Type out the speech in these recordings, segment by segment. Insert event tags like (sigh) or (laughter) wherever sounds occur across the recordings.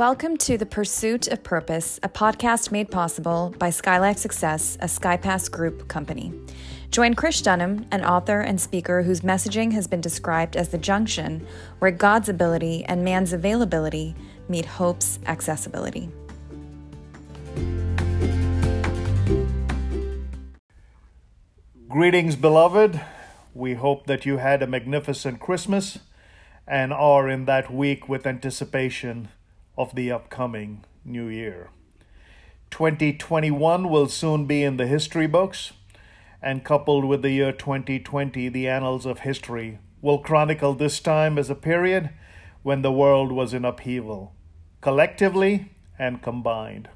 Welcome to The Pursuit of Purpose, a podcast made possible by Skylife Success, a SkyPass Group company. Join Krish Dhanam, an author and speaker whose messaging has been described as the junction where God's ability and man's availability meet hope's accessibility. Greetings, beloved. We hope that you had a magnificent Christmas and are in that week with anticipation of the upcoming new year. 2021 will soon be in the history books, and coupled with the year 2020, the annals of history will chronicle this time as a period when the world was in upheaval, collectively and combined.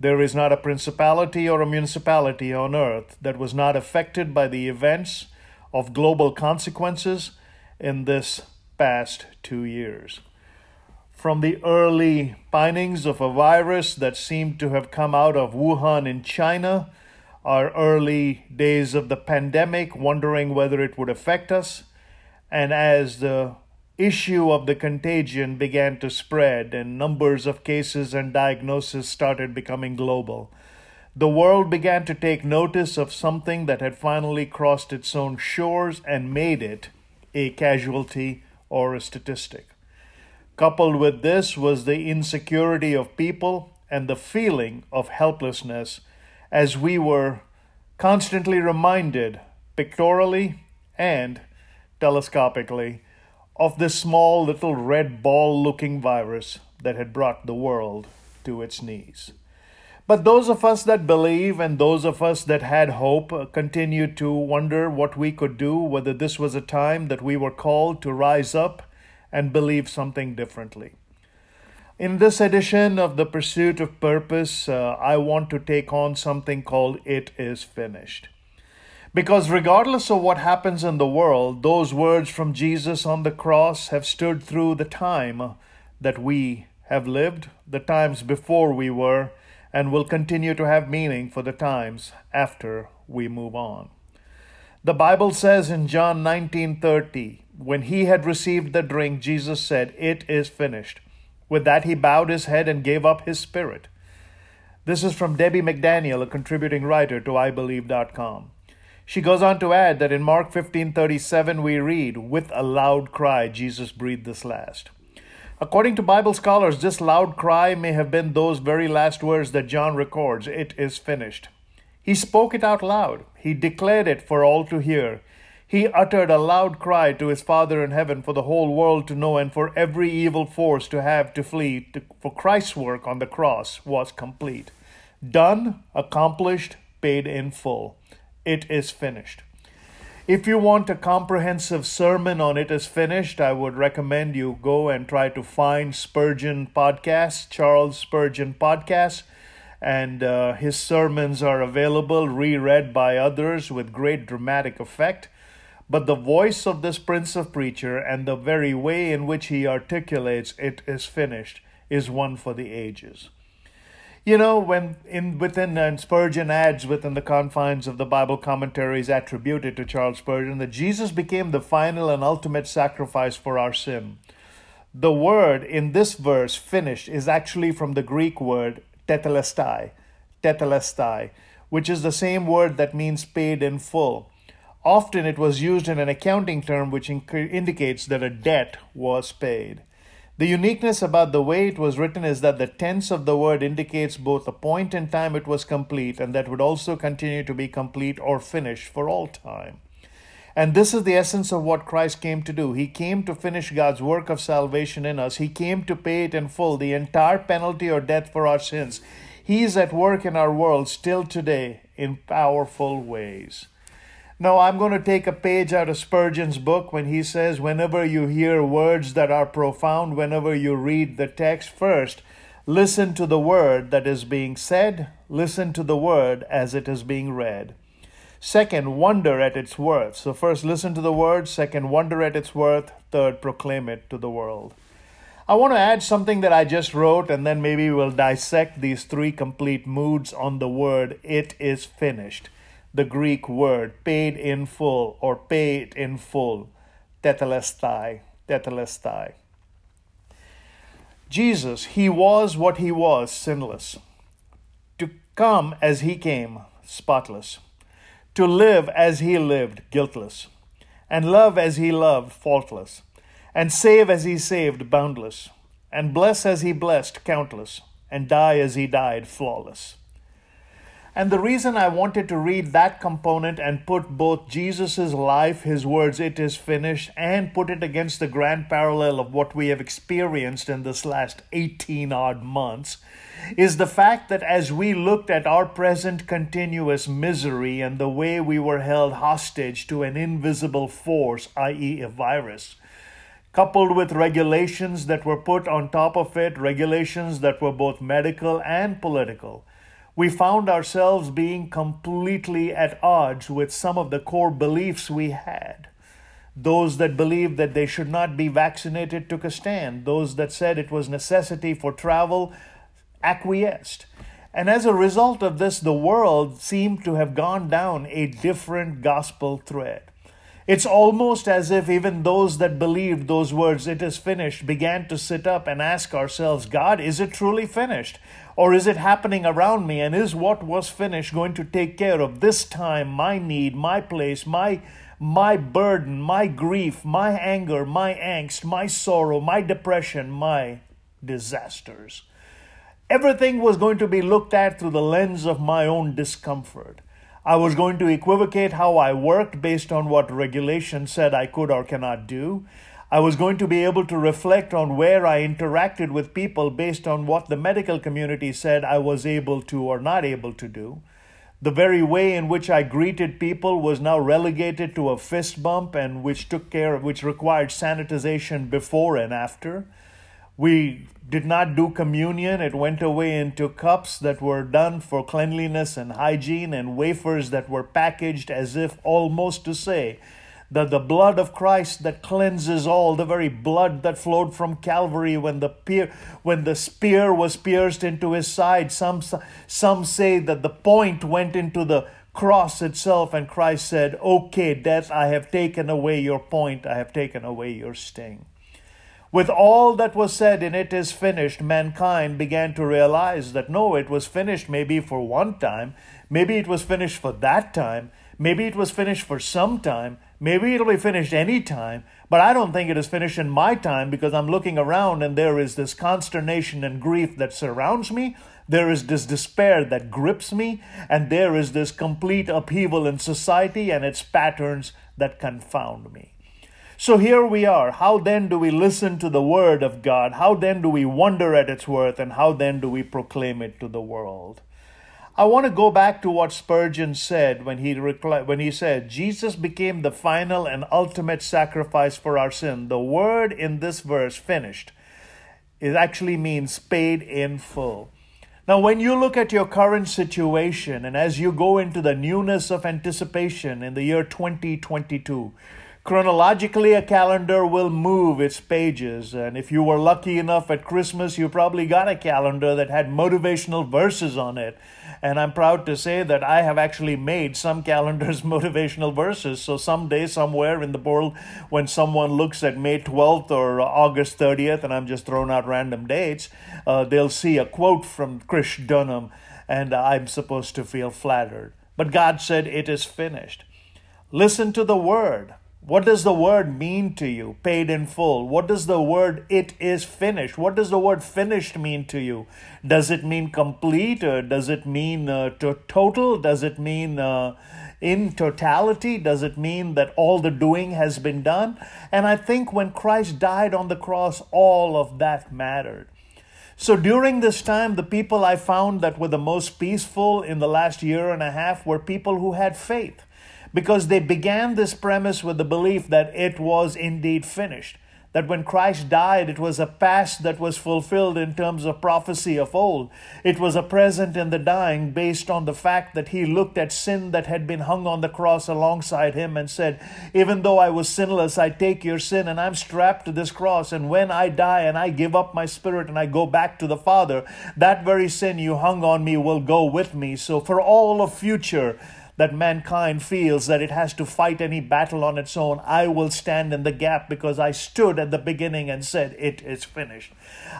There is not a principality or a municipality on earth that was not affected by the events of global consequences in this past two years. From the early findings of a virus that seemed to have come out of Wuhan in China, our early days of the pandemic, wondering whether it would affect us, and as the issue of the contagion began to spread and numbers of cases and diagnoses started becoming global, the world began to take notice of something that had finally crossed its own shores and made it a casualty or a statistic. Coupled with this was the insecurity of people and the feeling of helplessness as we were constantly reminded, pictorially and telescopically, of this small little red ball looking virus that had brought the world to its knees. But those of us that believe and those of us that had hope continued to wonder what we could do, whether this was a time that we were called to rise up and believe something differently. In this edition of The Pursuit of Purpose, uh, I want to take on something called It Is Finished. Because regardless of what happens in the world, those words from Jesus on the cross have stood through the time that we have lived, the times before we were, and will continue to have meaning for the times after we move on. The Bible says in John 19:30, when he had received the drink, Jesus said, "It is finished." With that he bowed his head and gave up his spirit. This is from Debbie McDaniel, a contributing writer to iBelieve.com. She goes on to add that in Mark 15:37 we read, "With a loud cry Jesus breathed this last." According to Bible scholars, this loud cry may have been those very last words that John records, "It is finished." He spoke it out loud. He declared it for all to hear. He uttered a loud cry to his Father in heaven for the whole world to know and for every evil force to have to flee, to, for Christ's work on the cross was complete. Done, accomplished, paid in full it is finished. If you want a comprehensive sermon on It Is Finished, I would recommend you go and try to find Spurgeon Podcast, Charles Spurgeon Podcast, and uh, his sermons are available, reread by others with great dramatic effect. But the voice of this Prince of Preacher and the very way in which he articulates It Is Finished is one for the ages. You know, when in within and Spurgeon adds within the confines of the Bible commentaries attributed to Charles Spurgeon that Jesus became the final and ultimate sacrifice for our sin. The word in this verse, finished, is actually from the Greek word tetelestai, tetelestai, which is the same word that means paid in full. Often it was used in an accounting term which indicates that a debt was paid. The uniqueness about the way it was written is that the tense of the word indicates both a point in time it was complete and that would also continue to be complete or finished for all time. And this is the essence of what Christ came to do. He came to finish God's work of salvation in us. He came to pay it in full, the entire penalty or death for our sins. He is at work in our world still today in powerful ways. Now, I'm going to take a page out of Spurgeon's book when he says, Whenever you hear words that are profound, whenever you read the text, first, listen to the word that is being said, listen to the word as it is being read. Second, wonder at its worth. So, first, listen to the word. Second, wonder at its worth. Third, proclaim it to the world. I want to add something that I just wrote, and then maybe we'll dissect these three complete moods on the word, it is finished the Greek word paid in full or paid in full, tetelestai, tetelestai. Jesus, he was what he was, sinless. To come as he came, spotless. To live as he lived, guiltless. And love as he loved, faultless. And save as he saved, boundless. And bless as he blessed, countless. And die as he died, flawless. And the reason I wanted to read that component and put both Jesus' life, his words, it is finished, and put it against the grand parallel of what we have experienced in this last 18 odd months is the fact that as we looked at our present continuous misery and the way we were held hostage to an invisible force, i.e., a virus, coupled with regulations that were put on top of it, regulations that were both medical and political we found ourselves being completely at odds with some of the core beliefs we had. Those that believed that they should not be vaccinated took a stand. Those that said it was necessity for travel acquiesced. And as a result of this, the world seemed to have gone down a different gospel thread. It's almost as if even those that believed those words, it is finished, began to sit up and ask ourselves, God, is it truly finished? Or is it happening around me? And is what was finished going to take care of this time, my need, my place, my my burden, my grief, my anger, my angst, my sorrow, my depression, my disasters? Everything was going to be looked at through the lens of my own discomfort. I was going to equivocate how I worked based on what regulation said I could or cannot do. I was going to be able to reflect on where I interacted with people based on what the medical community said I was able to or not able to do. The very way in which I greeted people was now relegated to a fist bump and which took care of, which required sanitization before and after. We did not do communion. It went away into cups that were done for cleanliness and hygiene and wafers that were packaged as if almost to say that the blood of Christ that cleanses all, the very blood that flowed from Calvary when the, peer, when the spear was pierced into his side. Some, some say that the point went into the cross itself, and Christ said, Okay, death, I have taken away your point, I have taken away your sting. With all that was said in it is finished, mankind began to realize that no, it was finished maybe for one time, maybe it was finished for that time, maybe it was finished for some time, maybe it'll be finished any time, but I don't think it is finished in my time because I'm looking around and there is this consternation and grief that surrounds me. There is this despair that grips me, and there is this complete upheaval in society and its patterns that confound me. So here we are. How then do we listen to the word of God? How then do we wonder at its worth? And how then do we proclaim it to the world? I want to go back to what Spurgeon said when he when he said Jesus became the final and ultimate sacrifice for our sin. The word in this verse finished it actually means paid in full. Now, when you look at your current situation and as you go into the newness of anticipation in the year 2022, Chronologically, a calendar will move its pages, and if you were lucky enough at Christmas, you probably got a calendar that had motivational verses on it. And I'm proud to say that I have actually made some calendars (laughs) motivational verses. So someday, somewhere in the world, when someone looks at May 12th or August 30th, and I'm just throwing out random dates, uh, they'll see a quote from Krish Dhanam, and I'm supposed to feel flattered. But God said, It is finished. Listen to the word. What does the word mean to you? Paid in full. What does the word it is finished? What does the word finished mean to you? Does it mean complete or does it mean uh, to total? Does it mean uh, in totality? Does it mean that all the doing has been done? And I think when Christ died on the cross, all of that mattered. So during this time, the people I found that were the most peaceful in the last year and a half were people who had faith because they began this premise with the belief that it was indeed finished. That when Christ died, it was a past that was fulfilled in terms of prophecy of old. It was a present in the dying based on the fact that he looked at sin that had been hung on the cross alongside him and said, Even though I was sinless, I take your sin and I'm strapped to this cross. And when I die and I give up my spirit and I go back to the Father, that very sin you hung on me will go with me. So for all of future, that mankind feels that it has to fight any battle on its own, I will stand in the gap because I stood at the beginning and said, It is finished.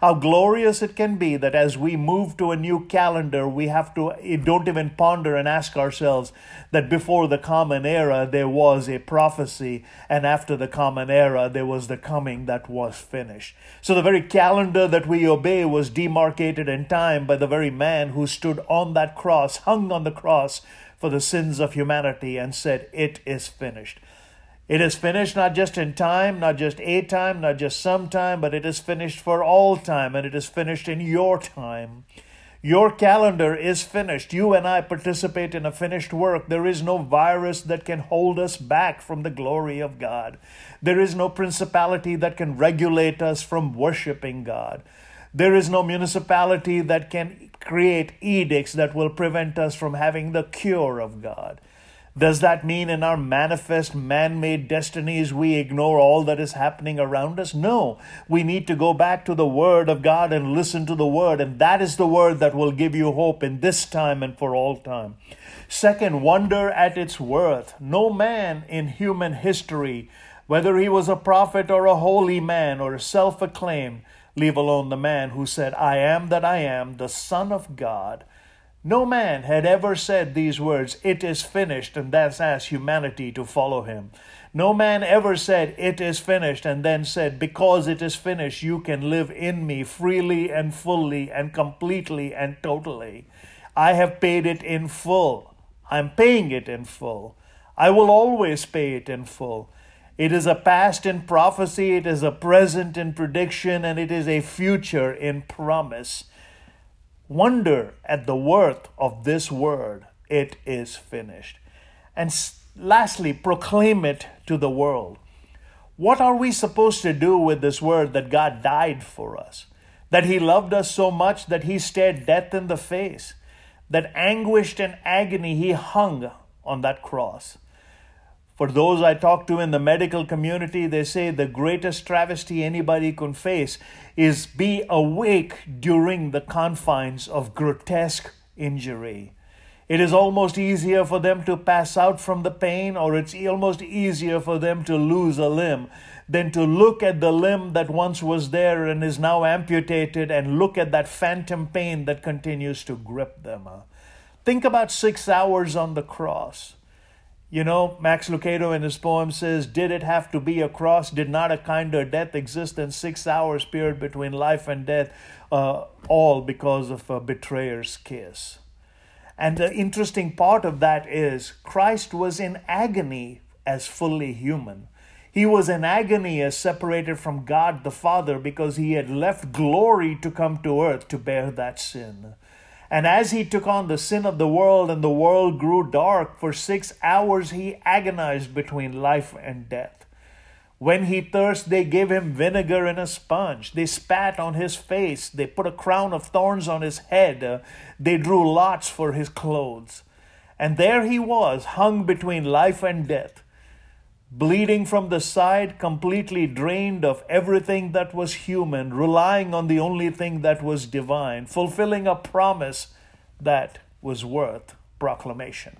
How glorious it can be that as we move to a new calendar, we have to eh, don't even ponder and ask ourselves that before the common era there was a prophecy, and after the common era there was the coming that was finished. So the very calendar that we obey was demarcated in time by the very man who stood on that cross, hung on the cross for the sins of humanity, and said, It is finished. It is finished not just in time, not just a time, not just some time, but it is finished for all time, and it is finished in your time. Your calendar is finished. You and I participate in a finished work. There is no virus that can hold us back from the glory of God. There is no principality that can regulate us from worshiping God. There is no municipality that can create edicts that will prevent us from having the cure of God. Does that mean in our manifest man made destinies we ignore all that is happening around us? No. We need to go back to the Word of God and listen to the Word, and that is the Word that will give you hope in this time and for all time. Second, wonder at its worth. No man in human history, whether he was a prophet or a holy man or self acclaimed, leave alone the man who said, I am that I am, the Son of God no man had ever said these words, It is finished, and thus asked humanity to follow him. No man ever said, It is finished, and then said, Because it is finished, you can live in me freely and fully and completely and totally. I have paid it in full. I'm paying it in full. I will always pay it in full. It is a past in prophecy, it is a present in prediction, and it is a future in promise. Wonder at the worth of this word, it is finished. And lastly, proclaim it to the world. What are we supposed to do with this word that God died for us? That He loved us so much that He stared death in the face, that anguished and agony He hung on that cross. For those I talk to in the medical community, they say the greatest travesty anybody can face is be awake during the confines of grotesque injury. It is almost easier for them to pass out from the pain, or it's almost easier for them to lose a limb than to look at the limb that once was there and is now amputated and look at that phantom pain that continues to grip them. Think about six hours on the cross. You know, Max Lucado in his poem says, Did it have to be a cross? Did not a kinder death exist than six hours period between life and death, uh, all because of a betrayer's kiss? And the interesting part of that is Christ was in agony as fully human. He was in agony as separated from God the Father because he had left glory to come to earth to bear that sin. And as he took on the sin of the world and the world grew dark, for six hours he agonized between life and death. When he thirsted, they gave him vinegar in a sponge. They spat on his face. They put a crown of thorns on his head. They drew lots for his clothes. And there he was, hung between life and death bleeding from the side, completely drained of everything that was human, relying on the only thing that was divine, fulfilling a promise that was worth proclamation.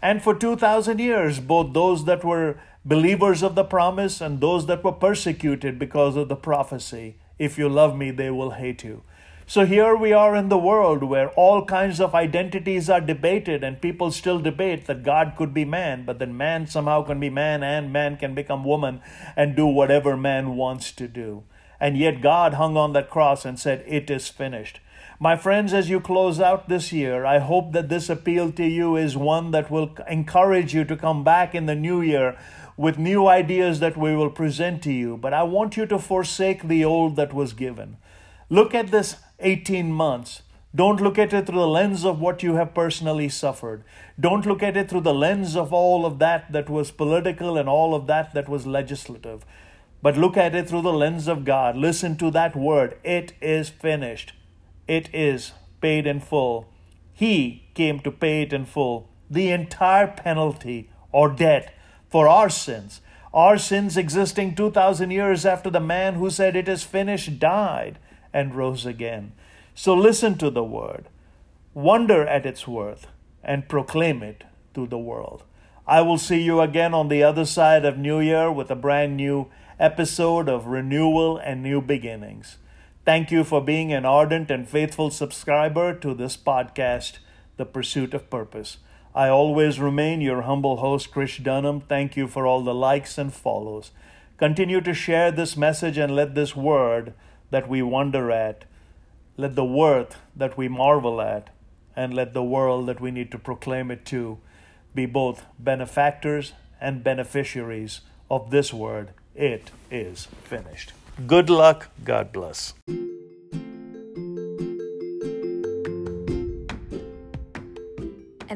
And for 2,000 years, both those that were believers of the promise and those that were persecuted because of the prophecy, if you love me, they will hate you. So here we are in the world where all kinds of identities are debated, and people still debate that God could be man, but then man somehow can be man and man can become woman and do whatever man wants to do. And yet God hung on that cross and said, It is finished. My friends, as you close out this year, I hope that this appeal to you is one that will encourage you to come back in the new year with new ideas that we will present to you. But I want you to forsake the old that was given. Look at this 18 months. Don't look at it through the lens of what you have personally suffered. Don't look at it through the lens of all of that that was political and all of that that was legislative. But look at it through the lens of God. Listen to that word. It is finished. It is paid in full. He came to pay it in full. The entire penalty or debt for our sins. Our sins existing 2,000 years after the man who said it is finished died and rose again. So listen to the word, wonder at its worth, and proclaim it to the world. I will see you again on the other side of New Year with a brand new episode of Renewal and New Beginnings. Thank you for being an ardent and faithful subscriber to this podcast, The Pursuit of Purpose. I always remain your humble host, Krish Dhanam. Thank you for all the likes and follows. Continue to share this message and let this word that we wonder at, let the worth that we marvel at, and let the world that we need to proclaim it to be both benefactors and beneficiaries of this word. It is finished. Good luck. God bless.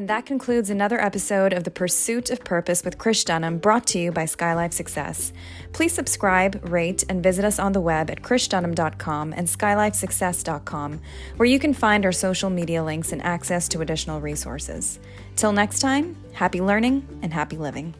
And that concludes another episode of The Pursuit of Purpose with Krish Dhanam, brought to you by Skylife Success. Please subscribe, rate, and visit us on the web at krishdhanam.com and skylifesuccess.com, where you can find our social media links and access to additional resources. Till next time, happy learning and happy living.